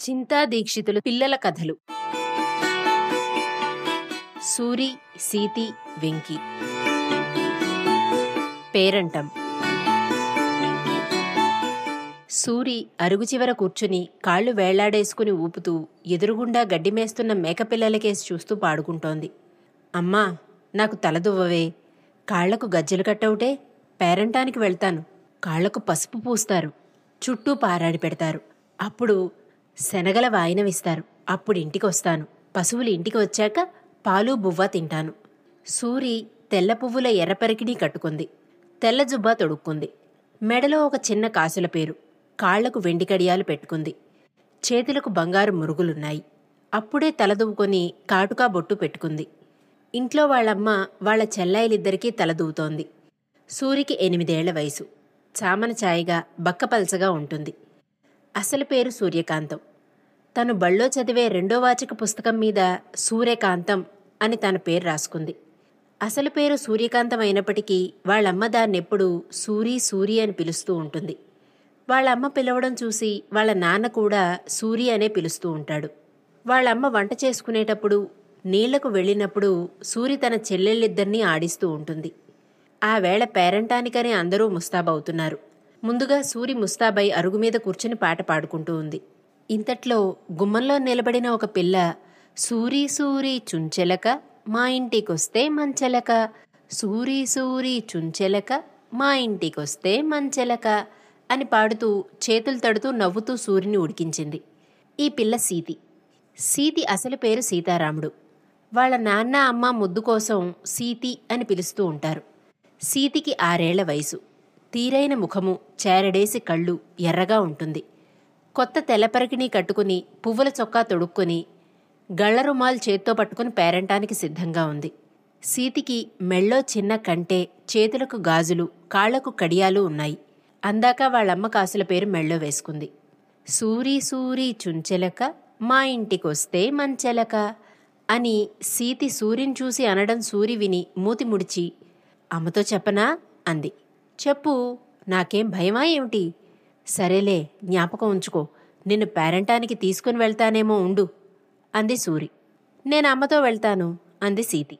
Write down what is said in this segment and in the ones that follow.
చింతా దీక్షితులు పిల్లల కథలు. సూరి సీతి వెంకి. పేరంటం. సూరి అరుగు చివర కూర్చుని కాళ్ళు వేళ్ళాడేసుకుని ఊపుతూ ఎదురుగుండా గడ్డిమేస్తున్న మేకపిల్లలకేసి చూస్తూ పాడుకుంటోంది. అమ్మా నాకు తలదువ్వవే కాళ్ళకు గజ్జెలు కట్టవుటే పేరంటానికి వెళ్తాను. కాళ్ళకు పసుపు పూస్తారు. చుట్టూ పారాడి పెడతారు. అప్పుడు శనగల వాయినమిస్తారు అప్పుడు ఇంటికొస్తాను. పశువులు ఇంటికి వచ్చాక పాలు బువ్వ తింటాను. సూరి తెల్ల పువ్వుల ఎర్రపరికిని కట్టుకుంది. తెల్ల జుబ్బా తొడుక్కుంది. మెడలో ఒక చిన్న కాసుల పేరు. కాళ్ళకు వెండి కడియాలు పెట్టుకుంది. చేతులకు బంగారు మురుగులున్నాయి. అప్పుడే తలదువ్వుకొని కాటుకా బొట్టు పెట్టుకుంది. ఇంట్లో వాళ్ళమ్మ వాళ్ళ చెల్లాయిలిద్దరికీ తలదూవుతోంది సూరికి ఎనిమిదేళ్ళ వయసు. చామన ఛాయగా బక్కపల్చగా ఉంటుంది. అసలు పేరు సూర్యకాంతం. తను బళ్ళో చదివే రెండో వాచక పుస్తకం మీద సూర్యకాంతం అని తన పేరు రాసుకుంది. అసలు పేరు సూర్యకాంతం అయినప్పటికీ వాళ్ళమ్మ దాన్నెప్పుడు సూరి సూరి అని పిలుస్తూ ఉంటుంది. వాళ్ళమ్మ పిలవడం చూసి వాళ్ళ నాన్న కూడా సూరి అనే పిలుస్తూ ఉంటాడు. వాళ్ళమ్మ వంట చేసుకునేటప్పుడు నీళ్ళకు వెళ్ళినప్పుడు సూరి తన చెల్లెళ్ళిద్దరినీ ఆడిస్తూ ఉంటుంది. ఆ వేళ పేరంటానికని అందరూ ముస్తాబవుతున్నారు. ముందుగా సూరి ముస్తాబై అరుగు మీద కూర్చుని పాట పాడుకుంటూ ఉంది. ఇంతట్లో గుమ్మంలో నిలబడిన ఒక పిల్ల సూరి సూరి చుంచెలక మా ఇంటికొస్తే మంచెలక సూరి సూరి చుంచెలక మా ఇంటికొస్తే మంచెలక అని పాడుతూ చేతులు తడుతూ నవ్వుతూ సూరిని ఉడికించింది. ఈ పిల్ల సీతి. సీతి అసలు పేరు సీతారాముడు. వాళ్ళ నాన్న అమ్మ ముద్దు కోసం సీతి అని పిలుస్తూ ఉంటారు. సీతికి ఆరేళ్ళ వయసు. తీరైన ముఖము చేరడేసి కళ్ళు ఎర్రగా ఉంటుంది. కొత్త తెల్లపరికిణీ కట్టుకుని పువ్వుల చొక్కా తొడుక్కుని గళ్ళ రుమాల్ చేత్తో పట్టుకుని పేరంటానికి సిద్ధంగా ఉంది. సీతికి మెళ్ళో చిన్న కంటే చేతులకు గాజులు కాళ్ళకు కడియాలు ఉన్నాయి. అందాక వాళ్ళమ్మ కాసుల పేరు మెళ్ళో వేసుకుంది. సూరి సూరి చుంచెలక మా ఇంటికొస్తే మంచెలక అని సీతి సూరిని చూసి అనడం సూరి విని మూతి ముడిచి అమ్మతో చెప్పనా? అంది. చెప్పు. నాకేం భయమా ఏమిటి? సరేలే జ్ఞాపకం ఉంచుకో. నిన్ను పేరంటానికి తీసుకుని వెళ్తానేమో ఉండు అంది సూరి. నేను అమ్మతో వెళ్తాను అంది సీతి.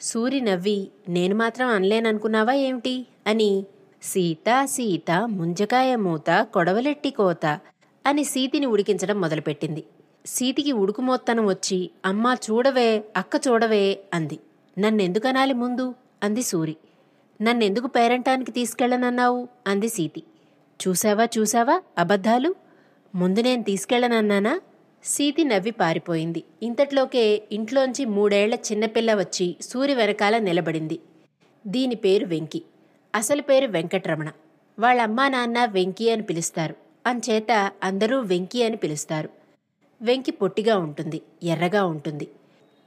సూరి నవ్వి నేను మాత్రం అనలేననుకున్నావా ఏమిటి? అని సీత సీత ముంజకాయ మూత కొడవలెట్టి కోత అని సీతిని ఉడికించడం మొదలుపెట్టింది. సీతికి ఉడుకుమోత్తనం వచ్చి అమ్మా చూడవే అక్క చూడవే అంది. నన్నెందుకనాలి ముందు? అంది సూరి. నన్నెందుకు పేరంటానికి తీసుకెళ్ళనన్నావు? అంది సీతి. చూసావా చూసావా అబద్ధాలు? ముందు నేను తీసుకెళ్ళనన్నానా? సీతి నవ్వి పారిపోయింది. ఇంతట్లోకే ఇంట్లోంచి మూడేళ్ళ చిన్నపిల్ల వచ్చి సూరి వెనకాల నిలబడింది. దీని పేరు వెంకి. అసలు పేరు వెంకటరమణ. వాళ్ళ అమ్మా నాన్న వెంకి అని పిలుస్తారు. అంచేత అందరూ వెంకి అని పిలుస్తారు. వెంకి పొట్టిగా ఉంటుంది ఎర్రగా ఉంటుంది.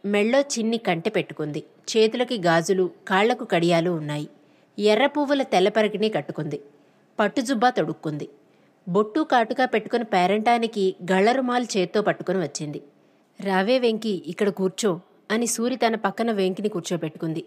మెళ్ళో చిన్ని కంటె పెట్టుకుంది. చేతులకి గాజులు కాళ్ళకు కడియాలు ఉన్నాయి. ఎర్ర పువ్వుల తెల్లపరకిని కట్టుకుంది. పట్టుజుబ్బా తొడుక్కుంది. బొట్టు కాటుగా పెట్టుకుని పేరంటానికి గళ్ళరుమాలు చేత్తో పట్టుకుని వచ్చింది. రావే వెంకి ఇక్కడ కూర్చో అని సూరి తన పక్కన వెంకిని కూర్చోబెట్టుకుంది.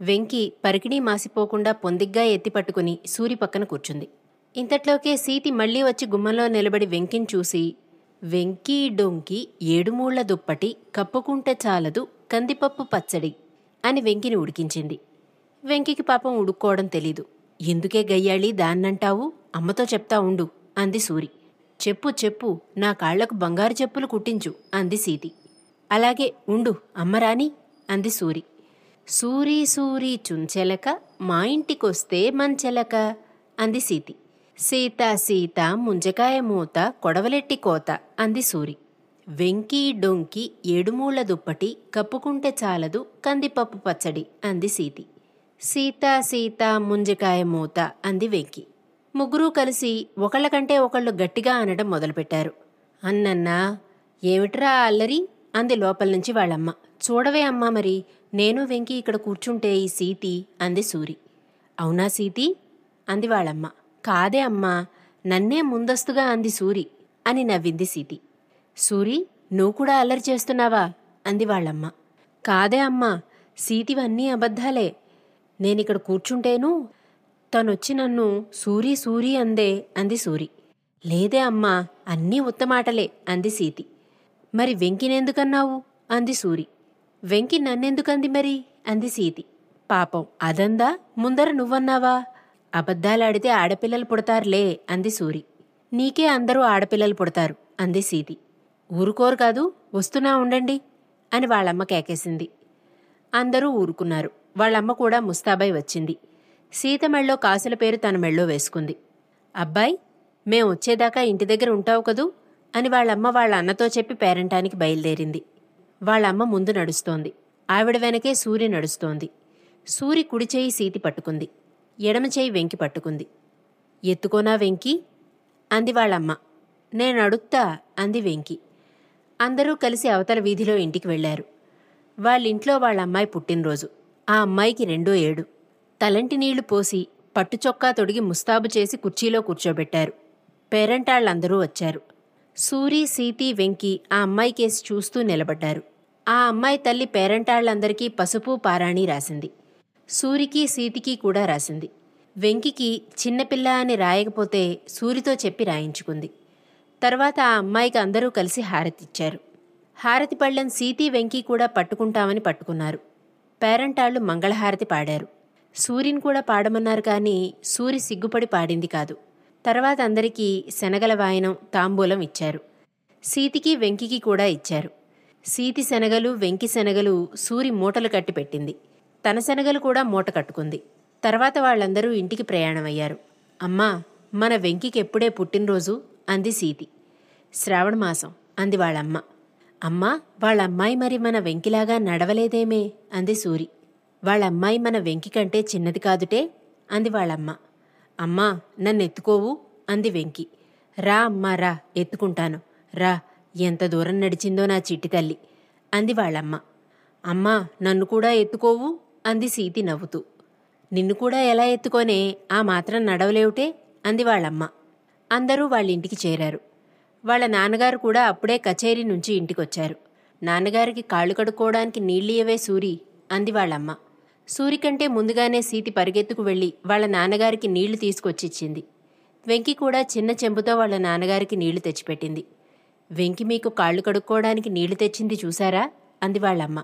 వెంకి పరికిణీ మాసిపోకుండా పొందిగ్గా ఎత్తి పట్టుకుని సూరి పక్కన కూర్చుంది. ఇంతట్లోకే సీతి మళ్ళీ వచ్చి గుమ్మంలో నిలబడి వెంకిని చూసి వెంకీ డొంకి ఏడుమూళ్ళ దుప్పటి కప్పుకుంటే చాలదు కందిపప్పు పచ్చడి అని వెంకిని ఉడికించింది. వెంకికి పాపం ఉడుక్కోవడం తెలీదు. ఎందుకే గయ్యాళి దాన్నంటావు? అమ్మతో చెప్తా ఉండు అంది సూరి. చెప్పు చెప్పు నా కాళ్ళకు బంగారు చెప్పులు కుట్టించు అంది సీతి. అలాగే ఉండు అమ్మరాని అంది సూరి. సూరి సూరి చుంచెలక మా ఇంటికొస్తే మంచెలక అంది సీతి. సీత సీత ముంజకాయ మూత కొడవలెట్టి కోత అంది సూరి. వెంకీ డొంకి ఏడుమూల దుప్పటి కప్పుకుంటే చాలదు కందిపప్పు పచ్చడి అంది సీతి. సీత సీత ముంజకాయ మూత అంది వెంకి. ముగ్గురూ కలిసి ఒకళ్ళకంటే ఒకళ్ళు గట్టిగా అనడం మొదలుపెట్టారు. అన్నన్నా ఏమిట్రా అల్లరి? అంది లోపల నుంచి వాళ్ళమ్మ. చూడవే అమ్మా మరి నేను వెంకి ఇక్కడ కూర్చుంటే ఈ సీతి అంది సూరి. అవునా సీతి అంది వాళ్ళమ్మ. కాదే అమ్మా నన్నే ముందస్తుగా అంది సూరి అని నవ్వింది సీతి సూరి నువ్వు కూడా అల్లరి చేస్తున్నావా? అంది వాళ్ళమ్మ. కాదే అమ్మా సీతివన్నీ అబద్ధాలే. నేనిక్కడ కూర్చుంటేను తనొచ్చి నన్ను సూరి సూరి అందే అంది సూరి. లేదే అమ్మా అన్నీ ఉత్తమాటలే అంది సీతి. మరి వెంకినెందుకన్నావు అంది సూరి. వెంకి నన్నెందుకంది మరి? అంది సీతి. పాపం అదందా? ముందర నువ్వన్నావా? అబద్ధాలాడితే ఆడపిల్లలు పుడతారులే అంది సూరి. నీకే అందరూ ఆడపిల్లలు పుడతారు అంది సీతి. ఊరుకోరు కాదు వస్తున్నా ఉండండి అని వాళ్ళమ్మ కేకేసింది. అందరూ ఊరుకున్నారు. వాళ్ళమ్మ కూడా ముస్తాబై వచ్చింది. సీత మెళ్ళో కాసుల పేరు తన మెళ్ళో వేసుకుంది. అబ్బాయి మేం వచ్చేదాకా ఇంటి దగ్గర ఉంటావు కదూ? అని వాళ్ళమ్మ వాళ్ళ అన్నతో చెప్పి పేరంటానికి బయలుదేరింది. వాళ్ళమ్మ ముందు నడుస్తోంది. ఆవిడ వెనకే సూర్య నడుస్తోంది. సూరి కుడి చేయి సీతి పట్టుకుంది. ఎడమ చేయి వెంకి పట్టుకుంది. ఎత్తుకోనా వెంకి? అంది వాళ్ళమ్మ. నేను అడుగుతా అంది వెంకి. అందరూ కలిసి అవతల వీధిలో ఇంటికి వెళ్ళారు. వాళ్ళింట్లో వాళ్ళ అమ్మాయి పుట్టినరోజు. ఆ అమ్మాయికి రెండో ఏడు. తలంటి నీళ్ళు పోసి పట్టుచొక్కా తొడిగి ముస్తాబు చేసి కుర్చీలో కూర్చోబెట్టారు. పేరంటాళ్ళందరూ వచ్చారు. సూరి సీతి వెంకి ఆ అమ్మాయి కేసి చూస్తూ నిలబడ్డారు. ఆ అమ్మాయి తల్లి పేరంటాళ్ళందరికీ పసుపు పారాణి రాసింది. సూరికి సీతికి కూడా రాసింది. వెంకికి చిన్నపిల్ల అని రాయకపోతే సూరితో చెప్పి రాయించుకుంది. తర్వాత ఆ అమ్మాయికి అందరూ కలిసి హారతిచ్చారు. హారతి పళ్ళెం సీతి వెంకి కూడా పట్టుకుంటామని పట్టుకున్నారు. పేరంటాళ్ళు మంగళహారతి పాడారు. సూర్యుని కూడా పాడమన్నారు కానీ సూరి సిగ్గుపడి పాడింది కాదు. తర్వాత అందరికీ శనగల వాయనం తాంబూలం ఇచ్చారు. సీతికి వెంకికి కూడా ఇచ్చారు. సీతి శనగలు వెంకి శనగలు సూరి మూటలు కట్టి పెట్టింది. తన శనగలు కూడా మూట కట్టుకుంది. తర్వాత వాళ్ళందరూ ఇంటికి ప్రయాణమయ్యారు. అమ్మా మన వెంకికి ఎప్పుడే పుట్టినరోజు? అంది సీతి. శ్రావణమాసం అంది వాళ్ళమ్మ. అమ్మా వాళ్ళమ్మాయి మరి మన వెంకిలాగా నడవలేదేమే అంది సూరి. వాళ్ళమ్మాయి మన వెంకి కంటే చిన్నది కాదుటే అంది వాళ్ళమ్మ. అమ్మా నన్ను ఎత్తుకోవు అంది వెంకి. రా అమ్మా రా ఎత్తుకుంటాను. రా ఎంత దూరం నడిచిందో నా చిట్టి తల్లి అంది వాళ్ళమ్మ. అమ్మా నన్ను కూడా ఎత్తుకోవు అంది సీతి నవ్వుతూ. నిన్ను కూడా ఎలా ఎత్తుకోనే ఆ మాత్రం నడవలేవుటే అంది వాళ్ళమ్మ. అందరూ వాళ్ళింటికి చేరారు. వాళ్ళ నాన్నగారు కూడా అప్పుడే కచేరీ నుంచి ఇంటికొచ్చారు. నాన్నగారికి కాళ్ళు కడుక్కోవడానికి నీళ్ళియవే సూరి అంది వాళ్ళమ్మ. సూరి కంటే ముందుగానే సీతి పరిగెత్తుకు వెళ్ళి వాళ్ళ నాన్నగారికి నీళ్ళు తీసుకొచ్చిచ్చింది. వెంకి కూడా చిన్న చెంబుతో వాళ్ళ నాన్నగారికి నీళ్ళు తెచ్చిపెట్టింది. వెంకి మీకు కాళ్ళు కడుక్కోవడానికి నీళ్ళు తెచ్చింది చూసారా అంది వాళ్ళమ్మ.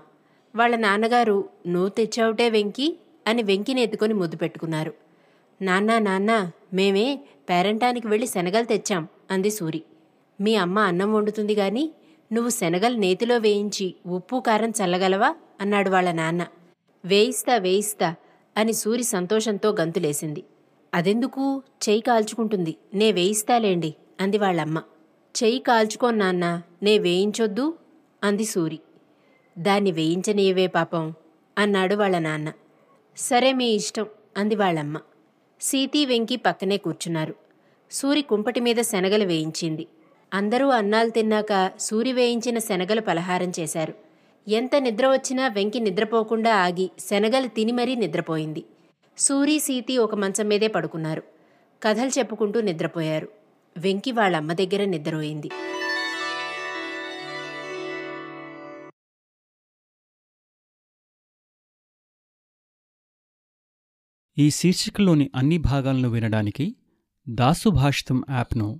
వాళ్ళ నాన్నగారు నువ్వు తెచ్చావుటే వెంకి? అని వెంకిని ఎత్తుకొని ముద్దు పెట్టుకున్నారు. నాన్నా నాన్నా మేమే పేరంటానికి వెళ్ళి శనగలు తెచ్చాం అంది సూరి. మీ అమ్మ అన్నం వండుతుంది గాని నువ్వు శనగలు నేతిలో వేయించి ఉప్పు కారం చల్లగలవా? అన్నాడు వాళ్ళ నాన్న. వేయిస్తా వేయిస్తా అని సూరి సంతోషంతో గంతులేసింది. అదెందుకు? చెయ్యి కాల్చుకుంటుంది. నే వేయిస్తాలేండి అంది వాళ్ళమ్మ. చెయ్యి కాల్చుకో నాన్న నే వేయించొద్దు అంది సూరి. దాన్ని వేయించనీయవే పాపం అన్నాడు వాళ్ళ నాన్న. సరే మీ ఇష్టం అంది వాళ్ళమ్మ. సీతి వెంకి పక్కనే కూర్చున్నారు. సూరి కుంపటి మీద శనగలు వేయించింది. అందరూ అన్నాలు తిన్నాక సూరి వేయించిన శనగలు పలహారం చేశారు. ఎంత నిద్ర వచ్చినా వెంకి నిద్రపోకుండా ఆగి శనగలు తిని మరీ నిద్రపోయింది. సూరి సీతి ఒక మంచం మీదే పడుకున్నారు. కథలు చెప్పుకుంటూ నిద్రపోయారు. వెంకి వాళ్ళమ్మ దగ్గర నిద్రపోయింది. ఈ శీర్షికలోని అన్ని భాగాలను వినడానికి దాసు భాషితం యాప్ను